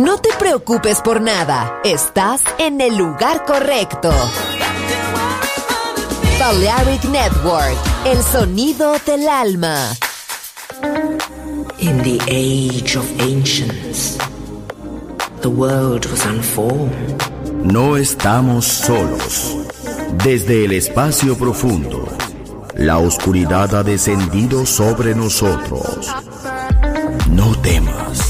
No te preocupes por nada, estás en el lugar correcto. Balearic Network, el sonido del alma. In the age of ancients, the world was unformed. No estamos solos. Desde el espacio profundo, la oscuridad ha descendido sobre nosotros. No temas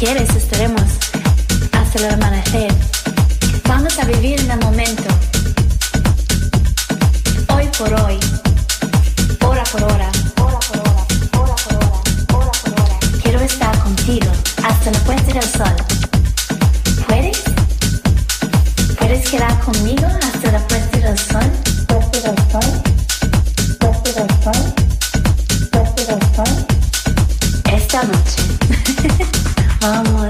quieres estaremos hasta el amanecer. Vamos a vivir en el momento. Hoy por hoy. Hora por hora. Hora por hora. Hora por hora. Quiero estar contigo hasta la puesta del sol. ¿Puedes? ¿Puedes quedar conmigo hasta la puesta del sol? Puesta del sol. Puesta del sol. Puesta del sol. Esta noche. I'm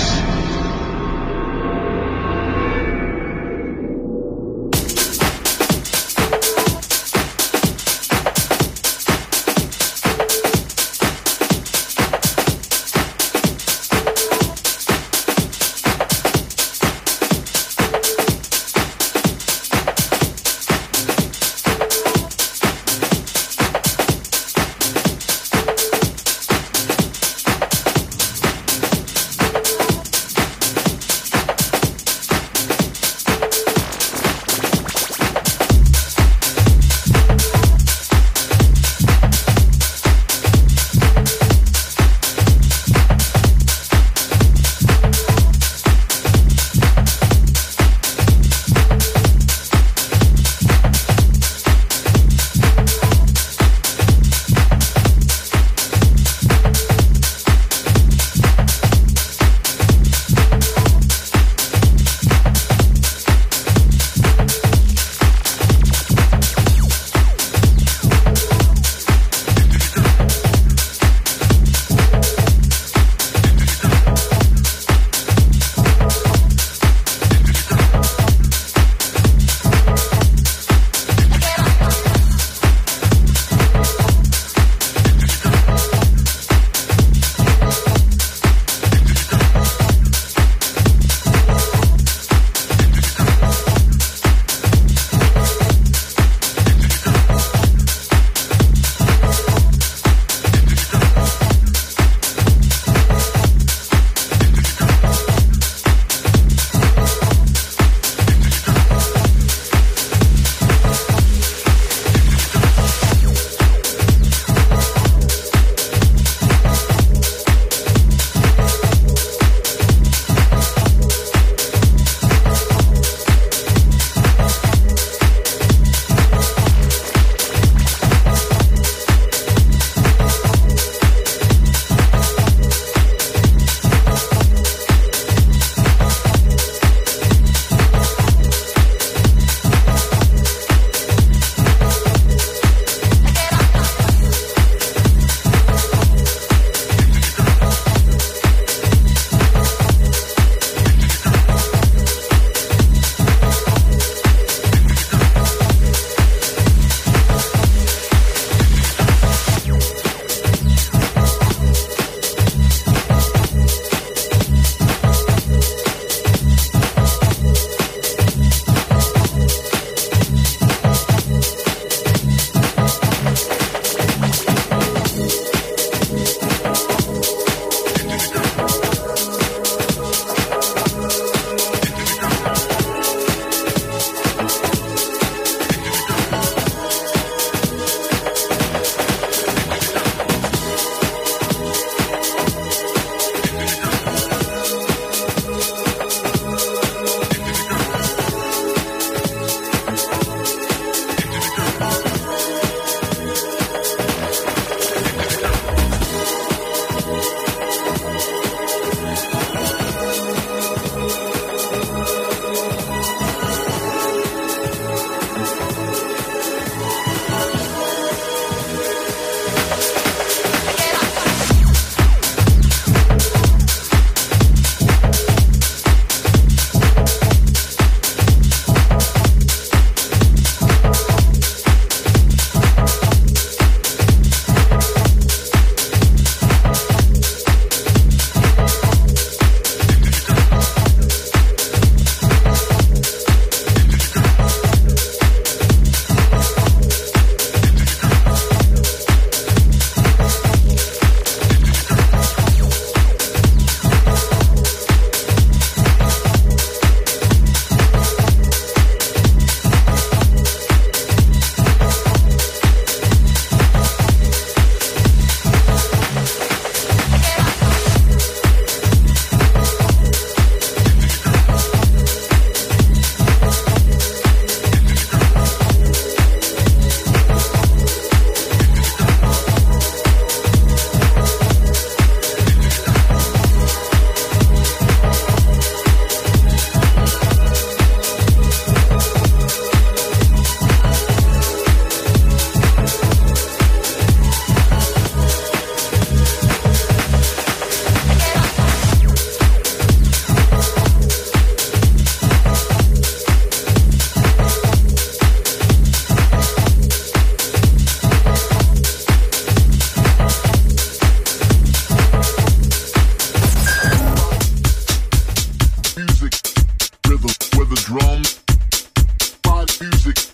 music.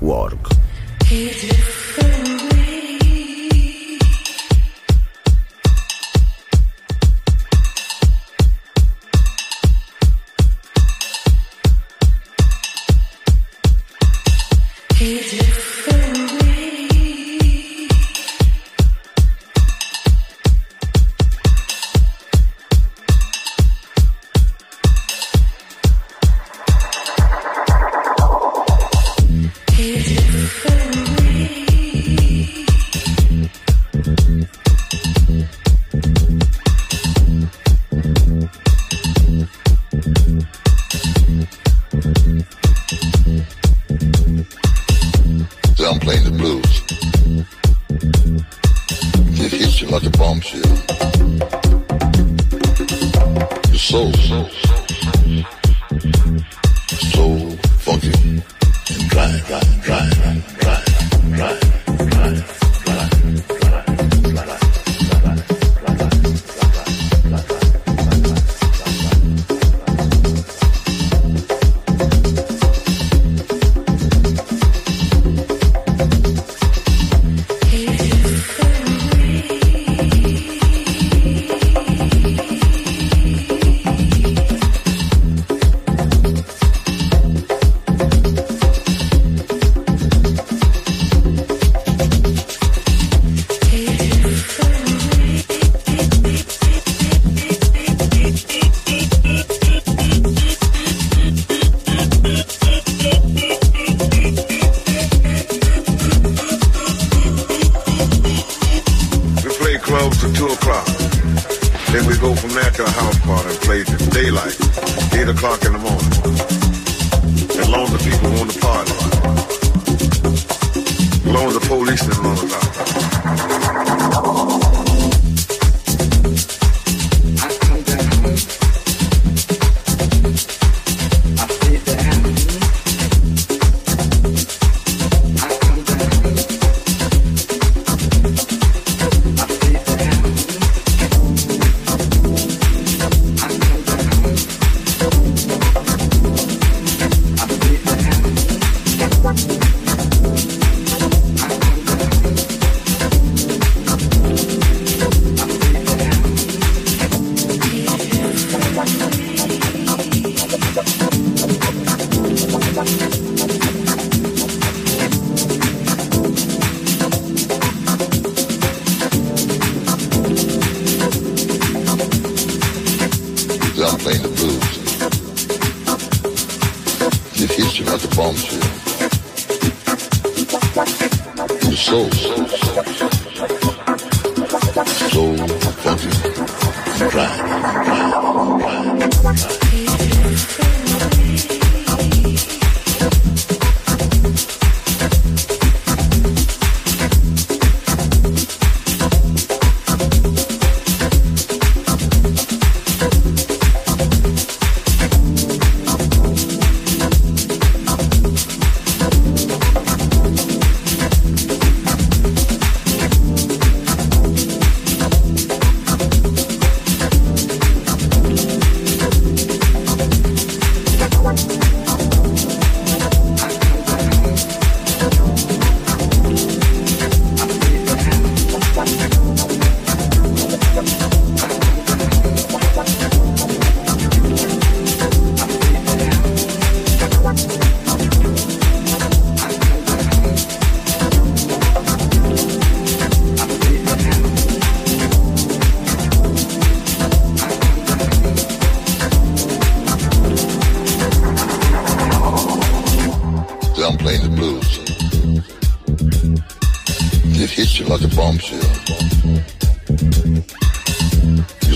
Network.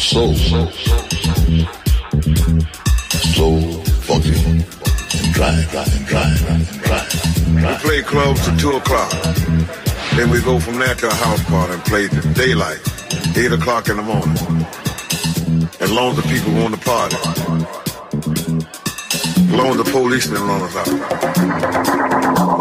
soul. So funky and dry, dry, and dry, dry, and dry. We play clubs till 2 o'clock. Then we go from there to a house party and play daylight, 8 o'clock in the morning. As long as the people want to party. As long as the policemen run us out.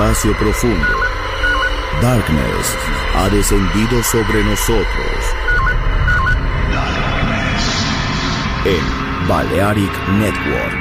Espacio profundo, Darkness ha descendido sobre nosotros. En Balearic Network.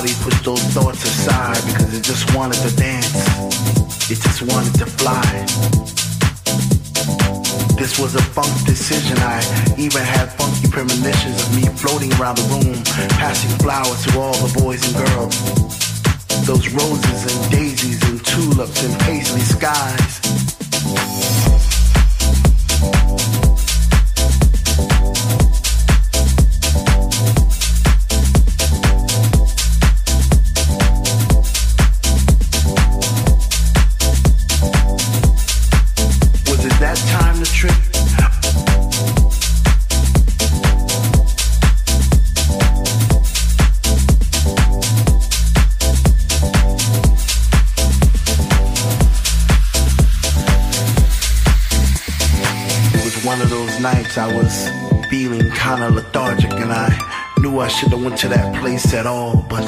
Body those thoughts aside because it just wanted to dance. It just wanted to fly. This was a funk decision. I even had funky premonitions of me floating around the room, passing flowers to all the boys and girls. Those roses and daisies and tulips and paisley skies. To that place at all, but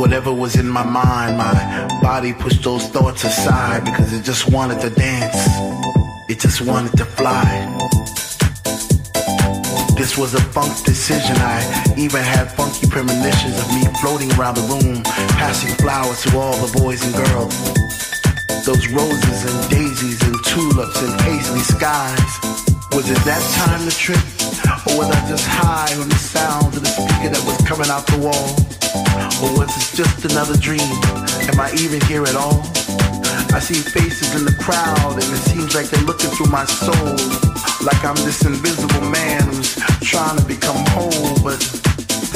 whatever was in my mind, my body pushed those thoughts aside because it just wanted to dance. It just wanted to fly. This was a funk decision. I even had funky premonitions of me floating around the room, passing flowers to all the boys and girls. Those roses and daisies and tulips and paisley skies. Was it that time to trip? Was I just high on the sound of the speaker that was coming out the wall? Or was it just another dream? Am I even here at all? I see faces in the crowd and it seems like they're looking through my soul. Like I'm this invisible man who's trying to become whole, but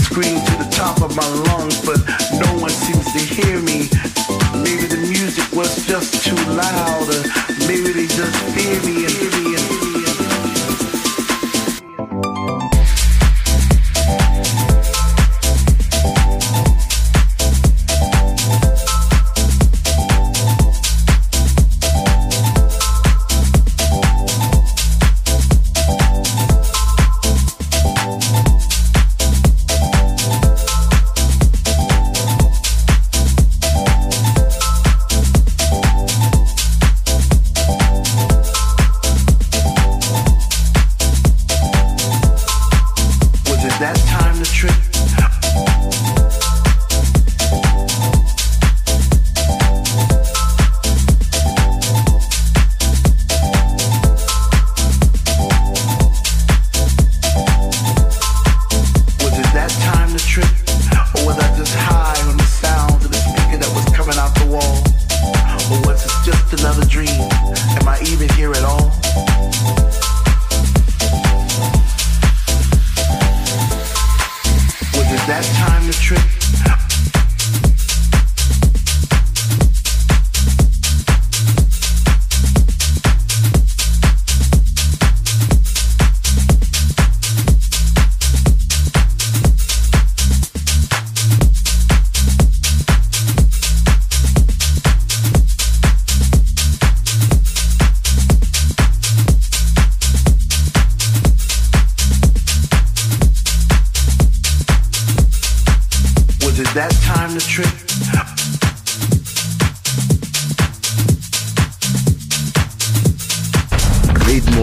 scream to the top of my lungs, but no one seems to hear me. Maybe the music was just too loud, or maybe they just fear me and fear me